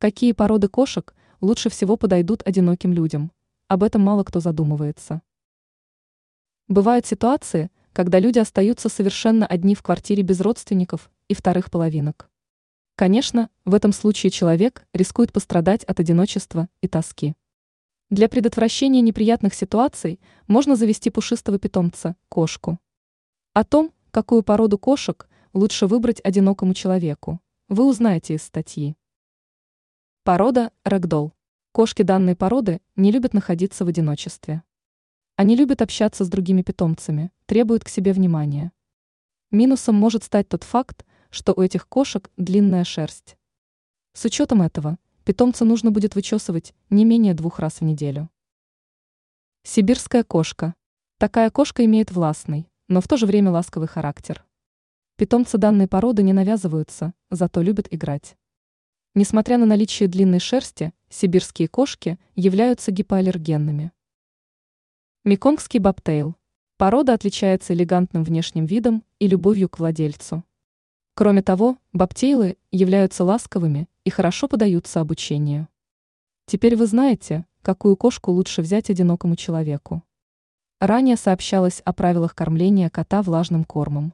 Какие породы кошек лучше всего подойдут одиноким людям? Об этом мало кто задумывается. Бывают ситуации, когда люди остаются совершенно одни в квартире без родственников и вторых половинок. Конечно, в этом случае человек рискует пострадать от одиночества и тоски. Для предотвращения неприятных ситуаций можно завести пушистого питомца – кошку. О том, какую породу кошек лучше выбрать одинокому человеку, вы узнаете из статьи. Порода – рэгдолл. Кошки данной породы не любят находиться в одиночестве. Они любят общаться с другими питомцами, требуют к себе внимания. Минусом может стать тот факт, что у этих кошек длинная шерсть. С учетом этого, питомца нужно будет вычесывать не менее двух раз в неделю. Сибирская кошка. Такая кошка имеет властный, но в то же время ласковый характер. Питомцы данной породы не навязываются, зато любят играть. Несмотря на наличие длинной шерсти, сибирские кошки являются гипоаллергенными. Меконгский бобтейл. Порода отличается элегантным внешним видом и любовью к владельцу. Кроме того, бобтейлы являются ласковыми и хорошо подаются обучению. Теперь вы знаете, какую кошку лучше взять одинокому человеку. Ранее сообщалось о правилах кормления кота влажным кормом.